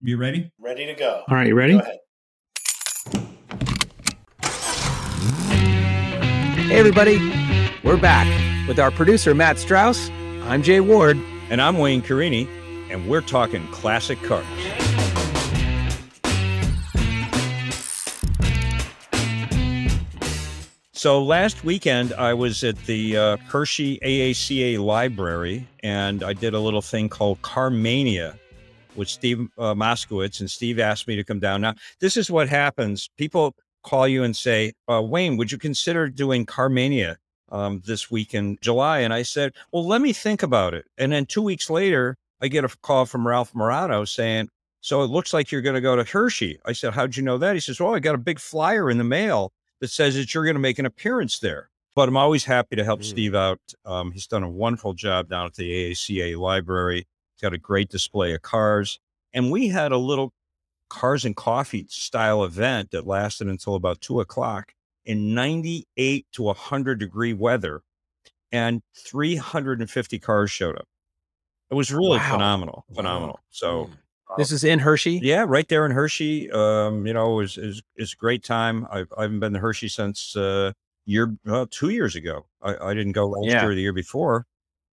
You ready? Ready to go. All right, you ready? Go ahead. Hey, everybody. We're back with our producer, Matt Strauss. I'm Jay Ward. And I'm Wayne Carini, and we're talking classic cars. So last weekend, I was at the uh, Hershey AACA library, and I did a little thing called Carmania with Steve uh, Moskowitz, and Steve asked me to come down. Now, this is what happens. People call you and say, uh, Wayne, would you consider doing Carmania um, this week in July? And I said, well, let me think about it. And then two weeks later, I get a call from Ralph Morado saying, so it looks like you're going to go to Hershey. I said, how'd you know that? He says, well, I got a big flyer in the mail that says that you're going to make an appearance there. But I'm always happy to help Mm. Steve out. Um, he's done a wonderful job down at the AACA library. He's got a great display of cars. And we had a little cars and coffee style event that lasted until about two o'clock in 98 to 100 degree weather. And 350 cars showed up. It was really Wow. phenomenal, phenomenal. So, This is in Hershey. yeah, right there in Hershey. Um, you know, is is a great time. I've I haven't been to Hershey since uh year uh, two years ago. I, I didn't go last Yeah. year or the year before.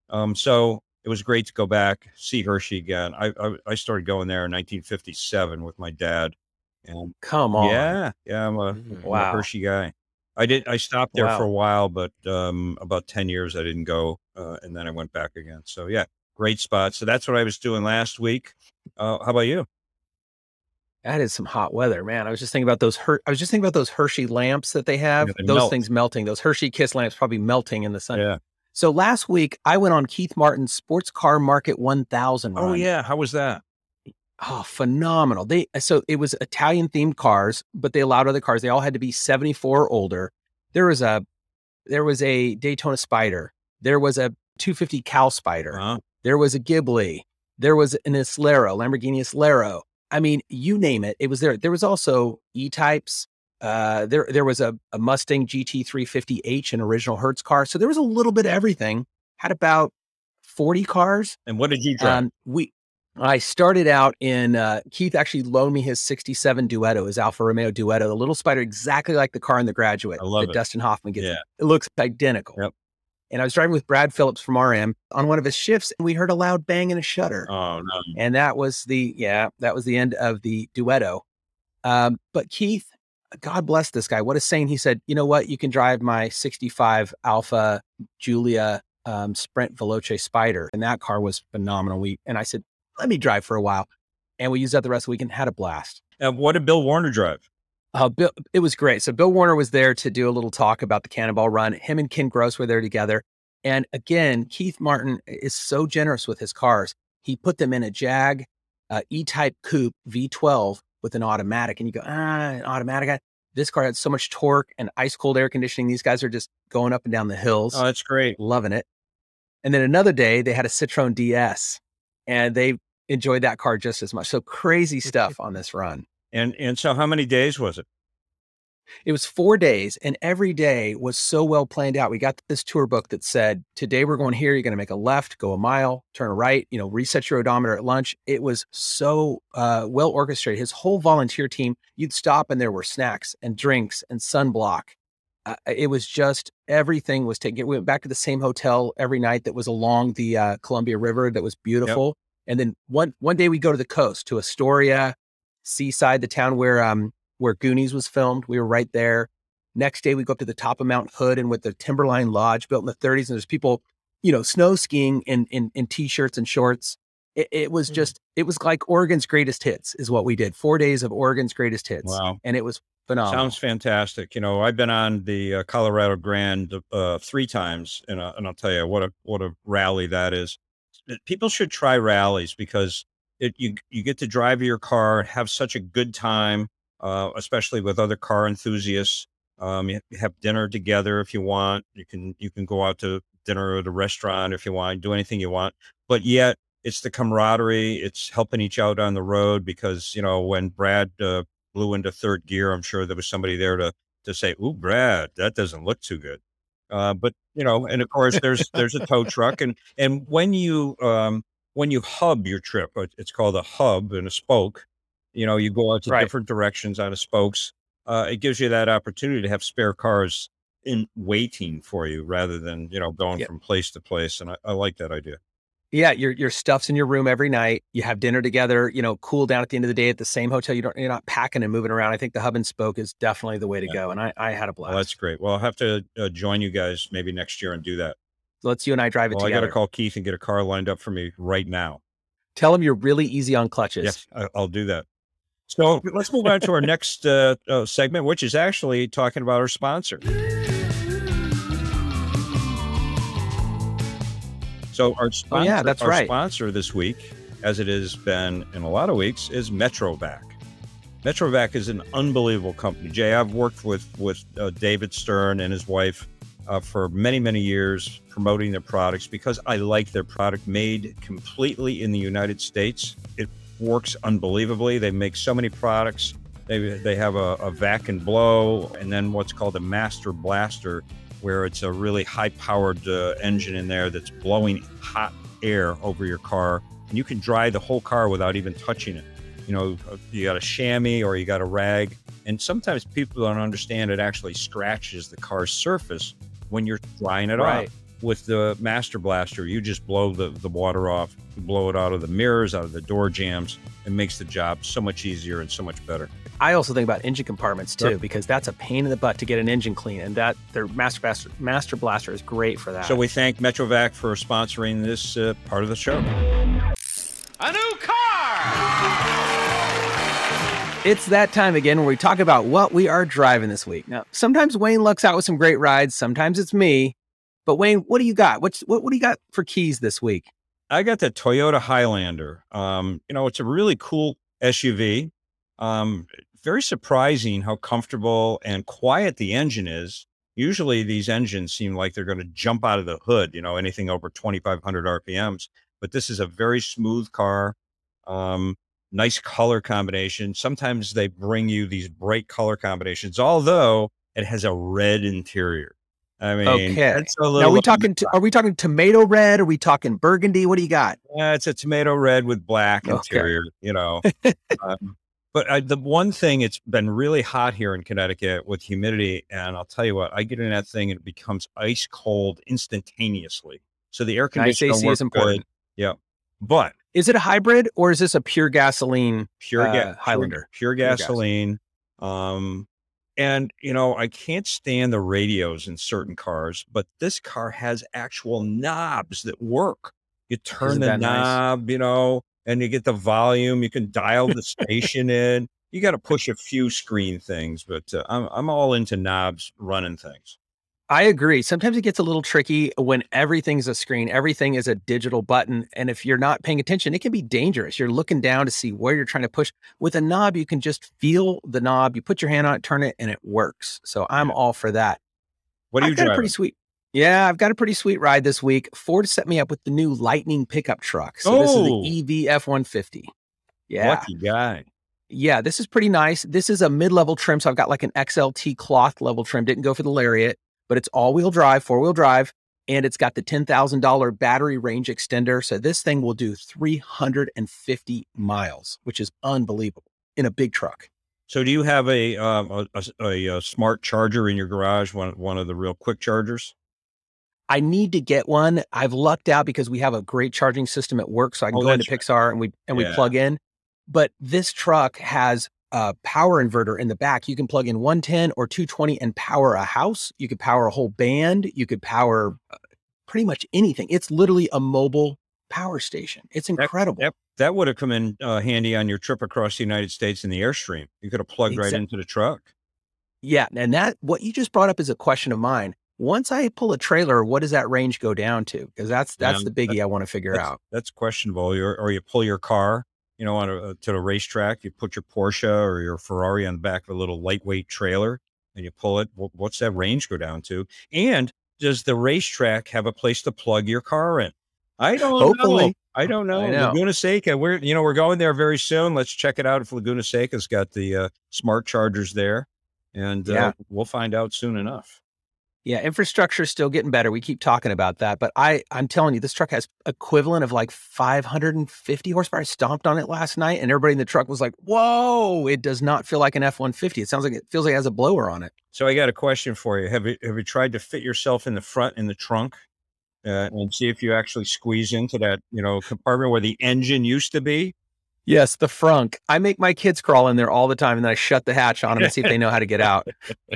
Um, so it was great to go back see Hershey again. I I, I started going there in 1957 with my dad, and Come on. yeah, yeah, I'm a, I'm a Hershey guy. I did. I stopped there for a while, but um, about ten years I didn't go, uh, and then I went back again. So yeah, great spot. So that's what I was doing last week. Uh, how about you? That is some hot weather, man. I was just thinking about those. Her- I was just thinking about those Hershey lamps that they have. Yeah, they those melt. things melting. Those Hershey Kiss lamps probably melting in the sun. Yeah. So last week I went on Keith Martin's Sports Car Market 1000. Oh yeah, how was that? Oh, phenomenal. They so it was Italian themed cars, but they allowed other cars. They all had to be 74 or older. There was a there was a Daytona Spider. There was a 250 Cal Spider. Uh-huh. There was a Ghibli. There was an Islero, Lamborghini Islero. I mean, you name it, it was there. There was also E-types. Uh, there there was a, a Mustang GT350H, an original Hertz car. So there was a little bit of everything. Had about 40 cars. And what did you drive? Um, we, I started out in uh, Keith actually loaned me his '67 Duetto, his Alfa Romeo Duetto, the little spider, exactly like the car in The Graduate I love that it. Dustin Hoffman gets. Yeah. It looks identical. Yep. And I was driving with Brad Phillips from RM on one of his shifts, and we heard a loud bang and a shudder, oh no. and that was the yeah, that was the end of the Duetto. Um, but Keith, God bless this guy. What a saint! He said, "You know what? You can drive my '65 Alfa Giulia um, Sprint Veloce Spider, and that car was phenomenal. We and I said, let me drive for a while, and we used that the rest of the weekend. Had a blast. And what did Bill Warner drive? Uh, Bill, it was great. So Bill Warner was there to do a little talk about the Cannonball Run. Him and Ken Gross were there together. And again, Keith Martin is so generous with his cars. He put them in a Jag uh, E-Type Coupe V12 with an automatic, and you go, ah, an automatic. This car had so much torque and ice cold air conditioning. These guys are just going up and down the hills Oh, that's great. loving it. And then another day they had a Citroen DS and they enjoyed that car just as much. So crazy stuff on this run. And and so how many days was it? It was four days and every day was so well planned out. We got this tour book that said, today we're going here. You're going to make a left, go a mile, turn a right, you know, reset your odometer at lunch. It was so uh, well orchestrated. His whole volunteer team, you'd stop and there were snacks and drinks and sunblock. Uh, it was just everything was taken. We went back to the same hotel every night that was along the uh, Columbia River that was beautiful. And then one one day we go to the coast to Astoria, Seaside, the town where um where Goonies was filmed. We were right there. Next day we go up to the top of Mount Hood and with the Timberline Lodge built in the 30s, and there's people, you know, snow skiing in in, in t-shirts and shorts. It, it was just it was like Oregon's greatest hits is what we did. Four days of Oregon's greatest hits. Wow. And it was phenomenal. Sounds fantastic. You know, I've been on the uh, Colorado Grand uh, three times, and, uh, and I'll tell you what a what a rally that is. People should try rallies because it, you you get to drive your car have such a good time, uh, especially with other car enthusiasts. Um, you have dinner together if you want. You can you can go out to dinner at a restaurant if you want. Do anything you want, but yet it's the camaraderie. It's helping each out on the road because you know when Brad uh, blew into third gear, I'm sure there was somebody there to to say, "Ooh, Brad, that doesn't look too good." Uh, but you know, and of course, there's there's a tow truck, and and when you um, when you hub your trip, it's called a hub and a spoke. You know, you go out to Right. different directions out of spokes. Uh, it gives you that opportunity to have spare cars in waiting for you rather than you know going Yep. from place to place. And I, I like that idea. Yeah, your your stuff's in your room every night. You have dinner together. You know, cool down at the end of the day at the same hotel. You don't you're not packing and moving around. I think the hub and spoke is definitely the way to Yeah. go. And I I had a blast. Well, that's great. Well, I'll have to uh, join you guys maybe next year and do that. Let's you and I drive it Well, I got to call Keith and get a car lined up for me right now. Tell him you're really easy on clutches. Yes, I, I'll do that. So let's move on to our next uh, uh, segment, which is actually talking about our sponsor. So our sponsor, Oh, yeah, that's our right. sponsor this week, as it has been in a lot of weeks, is Metrovac. Metrovac is an unbelievable company. Jay, I've worked with with uh, David Stern and his wife uh, for many many years promoting their products because I like their product made completely in the United States. Works unbelievably. They make so many products. They they have a, a vac and blow, and then what's called a master blaster, where it's a really high powered uh, engine in there that's blowing hot air over your car, and you can dry the whole car without even touching it. You know, you got a chamois or you got a rag, and sometimes people don't understand it actually scratches the car's surface when you're drying it Right. off. With the Master Blaster, you just blow the, the water off, you blow it out of the mirrors, out of the door jambs. It makes the job so much easier and so much better. I also think about engine compartments too, Sure. because that's a pain in the butt to get an engine clean. And that their master blaster, master blaster is great for that. So we thank Metrovac for sponsoring this uh, part of the show. A new car! It's that time again where we talk about what we are driving this week. Now, sometimes Wayne lucks out with some great rides, sometimes it's me. But Wayne, what do you got? What's what, what do you got for keys this week? I got the Toyota Highlander. Um, you know, it's a really cool SUV. Um, very surprising how comfortable and quiet the engine is. Usually, these engines seem like they're going to jump out of the hood. You know, anything over 2,500 RPMs. But this is a very smooth car. Um, nice color combination. Sometimes they bring you these bright color combinations, although it has a red interior. I mean, Okay. it's a Now, are we talking to, are we talking tomato red? Are we talking burgundy? What do you got? Yeah, it's a tomato red with black Okay. interior, you know. um, but I, the one thing, it's been really hot here in Connecticut with humidity. And I'll tell you what, I get in that thing and it becomes ice cold instantaneously. So the air Nice conditioner AC is important. good. Yeah. But Is it a hybrid or is this a pure gasoline? pure, Uh, ga- Highlander. pure, pure gas. gasoline. Um, and you know, I can't stand the radios in certain cars, but this car has actual knobs that work. You turn Isn't the that nice? knob, you know, and you get the volume. You can dial the station in. You got to push a few screen things, but uh, I'm I'm all into knobs running things. I agree. Sometimes it gets a little tricky when everything's a screen, everything is a digital button. And if you're not paying attention, it can be dangerous. You're looking down to see where you're trying to push. With a knob, you can just feel the knob. You put your hand on it, turn it, and it works. So I'm all for that. What do you I've got a pretty sweet. Yeah, I've got a pretty sweet ride this week. Ford set me up with the new Lightning pickup truck. So this is Oh. the EV F150. Yeah. Lucky guy. Yeah, this is pretty nice. This is a mid-level trim, so I've got like an XLT cloth level trim. Didn't go for the Lariat, but it's all-wheel drive, four-wheel drive, and it's got the ten thousand dollar battery range extender. So this thing will do three hundred and fifty miles, which is unbelievable in a big truck. So do you have a um, a, a, a, uh, smart charger in your garage? One one of the real quick chargers? I need to get one. I've lucked out because we have a great charging system at work, so I can Oh, go into Pixar and we and we plug in. But this truck has a power inverter in the back. You can plug in 110 or 220 and power a house. You could power a whole band. You could power uh, pretty much anything. It's literally a mobile power station. It's incredible. That, that would have come in uh, handy on your trip across the United States in the Airstream. You could have plugged right into the truck. Yeah, and that what you just brought up is a question of mine. Once I pull a trailer, what does that range go down to? Because that's that's Yeah, the biggie I want to figure That's, out. that's questionable. Or, or you pull your car, you know, on a, to the racetrack. You put your Porsche or your Ferrari on the back of a little lightweight trailer, and you pull it. What's that range go down to? And does the racetrack have a place to plug your car in? I don't know. Hopefully. I don't know. I know. Laguna Seca. We're you know we're going there very soon. Let's check it out. If Laguna Seca's got the uh, smart chargers there, and uh, we'll find out soon enough. Yeah, infrastructure is still getting better. We keep talking about that, but I I'm telling you, this truck has equivalent of like 550 horsepower. I stomped on it last night, and everybody in the truck was like, "Whoa!" It does not feel like an F150. It sounds like it feels like it has a blower on it. So I got a question for you. Have you have you tried to fit yourself in the front in the trunk uh, and see if you actually squeeze into that you know compartment where the engine used to be? Yes, the frunk. I make my kids crawl in there all the time, and then I shut the hatch on them and see if they know how to get out.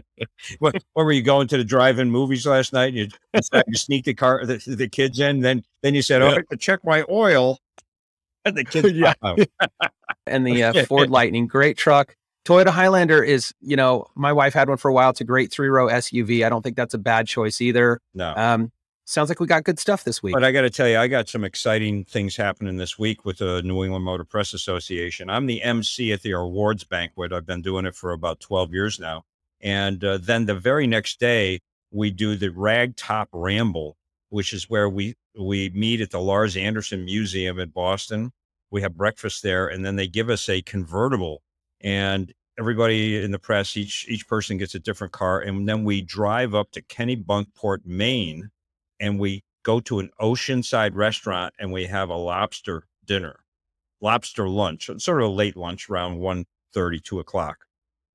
what, what were you going to the drive-in movies last night? You decided to sneak the car, the, the kids in. Then, then you said, "Oh, I have to check my oil." And the kids, Yeah. out. and the uh, Ford Lightning, great truck. Toyota Highlander is, you know, my wife had one for a while. It's a great three row SUV. I don't think that's a bad choice either. no. Um, sounds like we got good stuff this week. But I got to tell you, I got some exciting things happening this week with the New England Motor Press Association. I'm the MC at the awards banquet. I've been doing it for about 12 years now. And uh, then the very next day, we do the Ragtop Ramble, which is where we we meet at the Larz Anderson Museum in Boston. We have breakfast there, and then they give us a convertible, and everybody in the press, each each person gets a different car, and then we drive up to Kennebunkport, Maine, and we go to an oceanside restaurant and we have a lobster dinner, lobster lunch, uh, sort of a late lunch around 1 2 o'clock.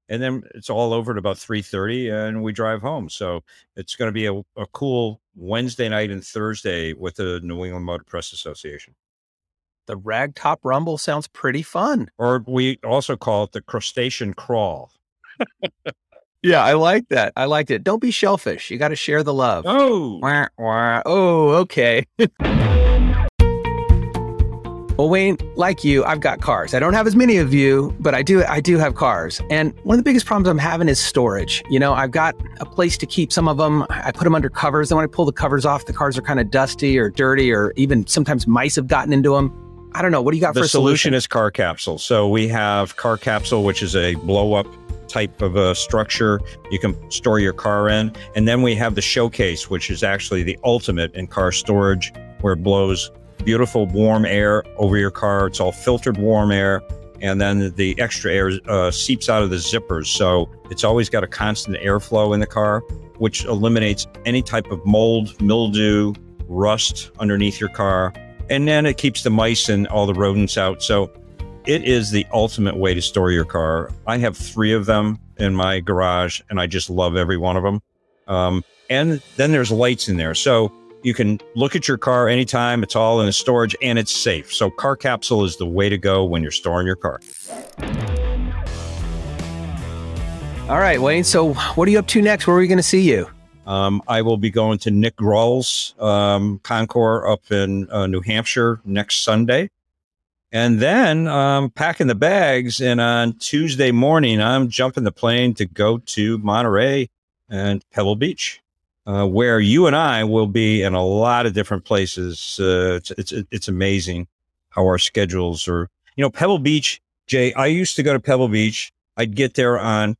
And then it's all over at about 3.30 and we drive home. So it's going to be a, a cool Wednesday night and Thursday with the New England Motor Press Association. the Ragtop Rumble sounds pretty fun. Or we also call it the crustacean crawl. Yeah, I like that. I liked it. Don't be shellfish. You got to share the love. Oh, Wah, wah. Oh, okay. well, Wayne, like you, I've got cars. I don't have as many of you, but I do. I do have cars, and one of the biggest problems I'm having is storage. You know, I've got a place to keep some of them. I put them under covers, and when I pull the covers off, the cars are kind of dusty or dirty, or even sometimes mice have gotten into them. I don't know. What do you got for the a solution solution? is car capsule. So we have car capsule, which is a blow up type of a structure you can store your car in. And then we have the showcase, which is actually the ultimate in car storage, where it blows beautiful warm air over your car. It's all filtered warm air. And then the extra air uh, seeps out of the zippers. So it's always got a constant airflow in the car, which eliminates any type of mold, mildew, rust underneath your car and then it keeps the mice and all the rodents out. So it is the ultimate way to store your car. I have three of them in my garage, and I just love every one of them. Um, and then there's lights in there, so you can look at your car anytime. It's all in a storage, and it's safe. So car capsule is the way to go when you're storing your car. All right, Wayne. So, what are you up to next? Where are we going to see you? Um, I will be going to Nick Grohl's um, Concours up in uh, New Hampshire next Sunday. And then um, packing the bags. And on Tuesday morning, I'm jumping the plane to go to Monterey and Pebble Beach, uh, where you and I will be in a lot of different places. Uh, it's, it's, it's amazing how our schedules are. You know, Pebble Beach, Jay, I used to go to Pebble Beach. I'd get there on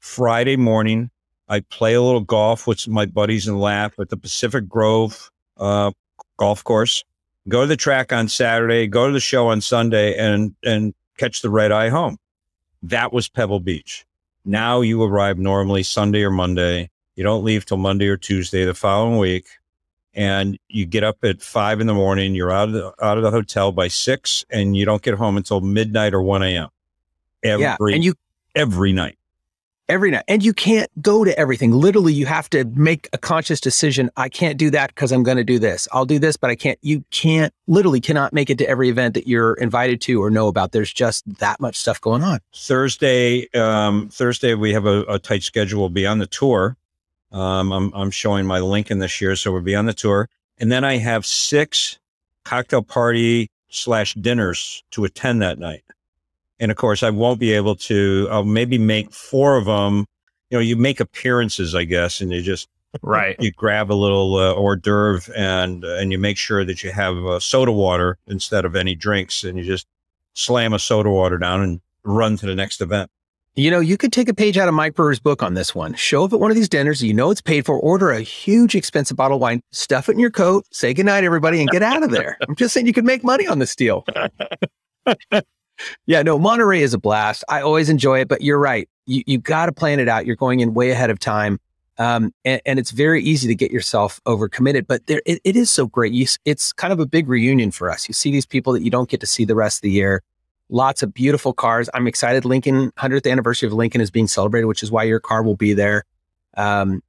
Friday morning. I'd play a little golf with my buddies and laugh at the Pacific Grove uh, golf course. Go to the track on Saturday, go to the show on Sunday, and and catch the red eye home. That was Pebble Beach. Now you arrive normally Sunday or Monday. You don't leave till Monday or Tuesday the following week, and you get up at five in the morning. You're out of the out of the hotel by six, and you don't get home until midnight or one a.m. Every yeah, and you every night. Every night, and you can't go to everything. Literally, you have to make a conscious decision. I can't do that because I'm going to do this. I'll do this, but I can't. You can't. Literally, cannot make it to every event that you're invited to or know about. There's just that much stuff going on. Thursday, um, Thursday we have a, a tight schedule. Be on the tour. Um, I'm, I'm showing my Lincoln this year, so we'll be on the tour. And then I have six cocktail party slash dinners to attend that night. And of course, I won't be able to. I'll maybe make four of them. You know, you make appearances, I guess, and you just Right. you grab a little uh, hors d'oeuvre and uh, and you make sure that you have uh, soda water instead of any drinks, and you just slam a soda water down and run to the next event. You know, you could take a page out of Mike Brewer's book on this one. Show up at one of these dinners, you know it's paid for, order a huge expensive bottle of wine, stuff it in your coat, say goodnight, everybody, and get out of there. I'm just saying you could make money on this deal. yeah, no, Monterey is a blast. I always enjoy it, but you're right. You you got to plan it out. You're going in way ahead of time. Um, and, and, it's very easy to get yourself overcommitted, but there, it, it is so great. You, it's kind of a big reunion for us. You see these people that you don't get to see the rest of the year. Lots of beautiful cars. I'm excited. Lincoln 100th anniversary of Lincoln is being celebrated, which is why your car will be there. Um,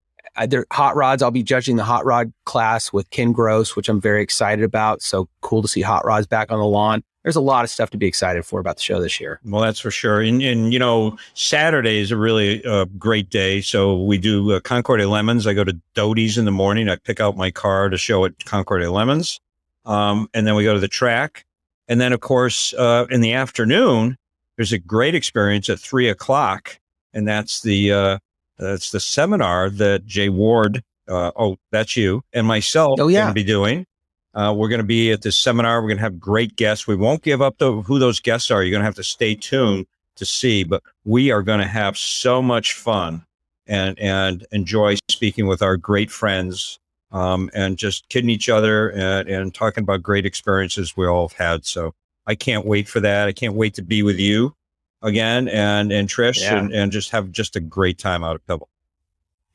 there hot rods. I'll be judging the hot rod class with Ken Gross, which I'm very excited about. So cool to see hot rods back on the lawn. There's a lot of stuff to be excited for about the show this year. Well, that's for sure. And, and you know, Saturday is a really uh, great day. So we do uh, Concours d'LeMons. I go to Doty's in the morning. I pick out my car to show at Concours d'LeMons. Um, and then we go to the track. And then, of course, uh, in the afternoon, there's a great experience at three o'clock. And that's the, uh, that's the seminar that Jay Ward, uh, oh, that's you, and myself oh, yeah. going to be doing. Uh, we're going to be at this seminar. We're going to have great guests. We won't give up the, who those guests are. You're going to have to stay tuned to see, but we are going to have so much fun and and enjoy speaking with our great friends um, and just kidding each other and, and talking about great experiences we all have had. So I can't wait for that. I can't wait to be with you again and and Trish yeah. and, and just have just a great time out at Pebble.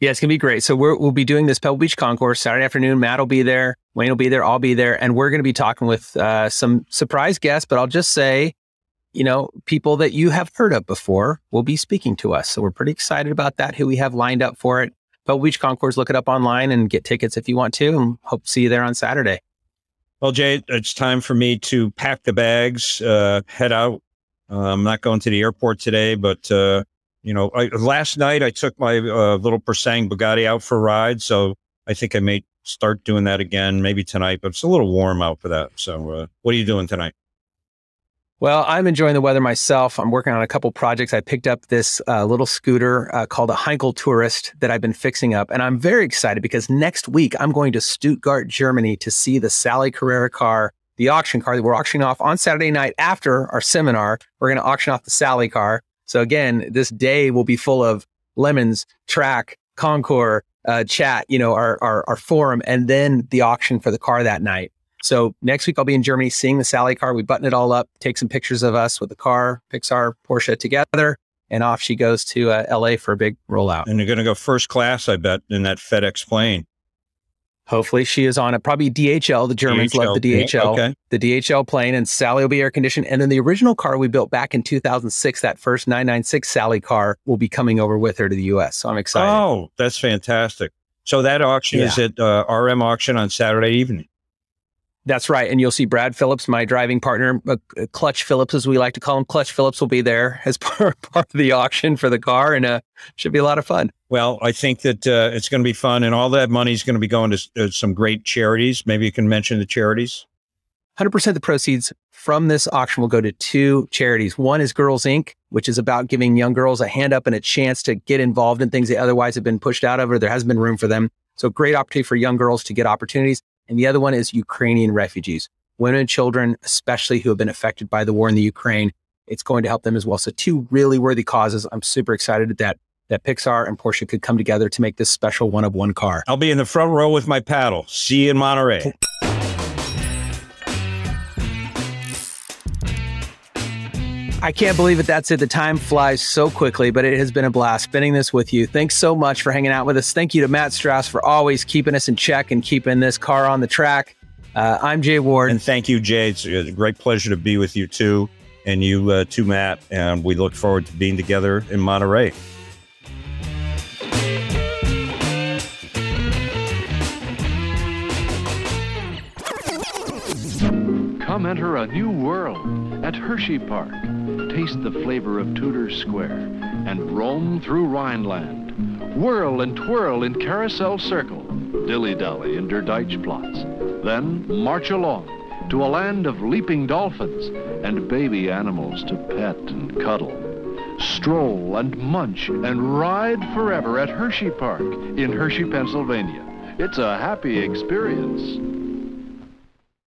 Yeah, it's gonna be great. So we will be doing this Pebble Beach Concours Saturday afternoon. Matt will be there, Wayne will be there, I'll be there, and we're gonna be talking with uh, some surprise guests. But I'll just say, you know, people that you have heard of before will be speaking to us. So we're pretty excited about that. Who we have lined up for it. Pebble Beach Concours. Look it up online and get tickets if you want to. And hope to see you there on Saturday. Well, Jay, it's time for me to pack the bags, uh, head out uh, I'm not going to the airport today, but uh, you know, I, last night I took my uh, little Pur Sang Bugatti out for a ride, so I think I may start doing that again, maybe tonight. But it's a little warm out for that. So, uh, what are you doing tonight? Well, I'm enjoying the weather myself. I'm working on a couple projects. I picked up this uh, little scooter uh, called a Heinkel Tourist that I've been fixing up. And I'm very excited because next week I'm going to Stuttgart, Germany to see the Sally Carrera car the auction car that we're auctioning off on Saturday night after our seminar. We're going to auction off the Sally car. So again, this day will be full of lemons, track, Concours, uh, chat, you know, our, our, our forum, and then the auction for the car that night. So next week I'll be in Germany seeing the Sally car. We button it all up, take some pictures of us with the car, Pixar, Porsche together, and off she goes to uh, LA for a big rollout. And you're going to go first class, I bet, in that FedEx plane. Hopefully, she is on a Probably DHL. The Germans DHL, love the DHL. Okay. The DHL plane, and Sally will be air conditioned. And then the original car we built back in 2006, that first 996 Sally car, will be coming over with her to the U.S. So I'm excited. Oh, that's fantastic. So that auction yeah. is at uh, RM Auction on Saturday evening. That's right. And you'll see Brad Phillips, my driving partner, uh, Clutch Phillips, as we like to call him. Clutch Phillips will be there as part, part of the auction for the car and uh, should be a lot of fun. Well, I think that uh, it's going to be fun and all that money is going to be going to uh, some great charities. Maybe you can mention the charities. 100% of the proceeds from this auction will go to two charities. One is Girls Inc., which is about giving young girls a hand up and a chance to get involved in things they otherwise have been pushed out of or there hasn't been room for them. So great opportunity for young girls to get opportunities and the other one is Ukrainian refugees, women and children, especially who have been affected by the war in the Ukraine. It's going to help them as well. So two really worthy causes. I'm super excited that that Pixar and Porsche could come together to make this special one of one car. I'll be in the front row with my paddle. See you in Monterey. I can't believe it. That's it. The time flies so quickly, but it has been a blast spending this with you. Thanks so much for hanging out with us. Thank you to Matt Strauss for always keeping us in check and keeping this car on the track. Uh, I'm Jay Ward. And thank you, Jay. It's a great pleasure to be with you too, and you uh, too, Matt. And we look forward to being together in Monterey. Come enter a new world at Hershey Park taste the flavor of Tudor Square, and roam through Rhineland. Whirl and twirl in Carousel Circle, dilly-dally in Der Deutschplatz. Then march along to a land of leaping dolphins and baby animals to pet and cuddle. Stroll and munch and ride forever at Hershey Park in Hershey, Pennsylvania. It's a happy experience.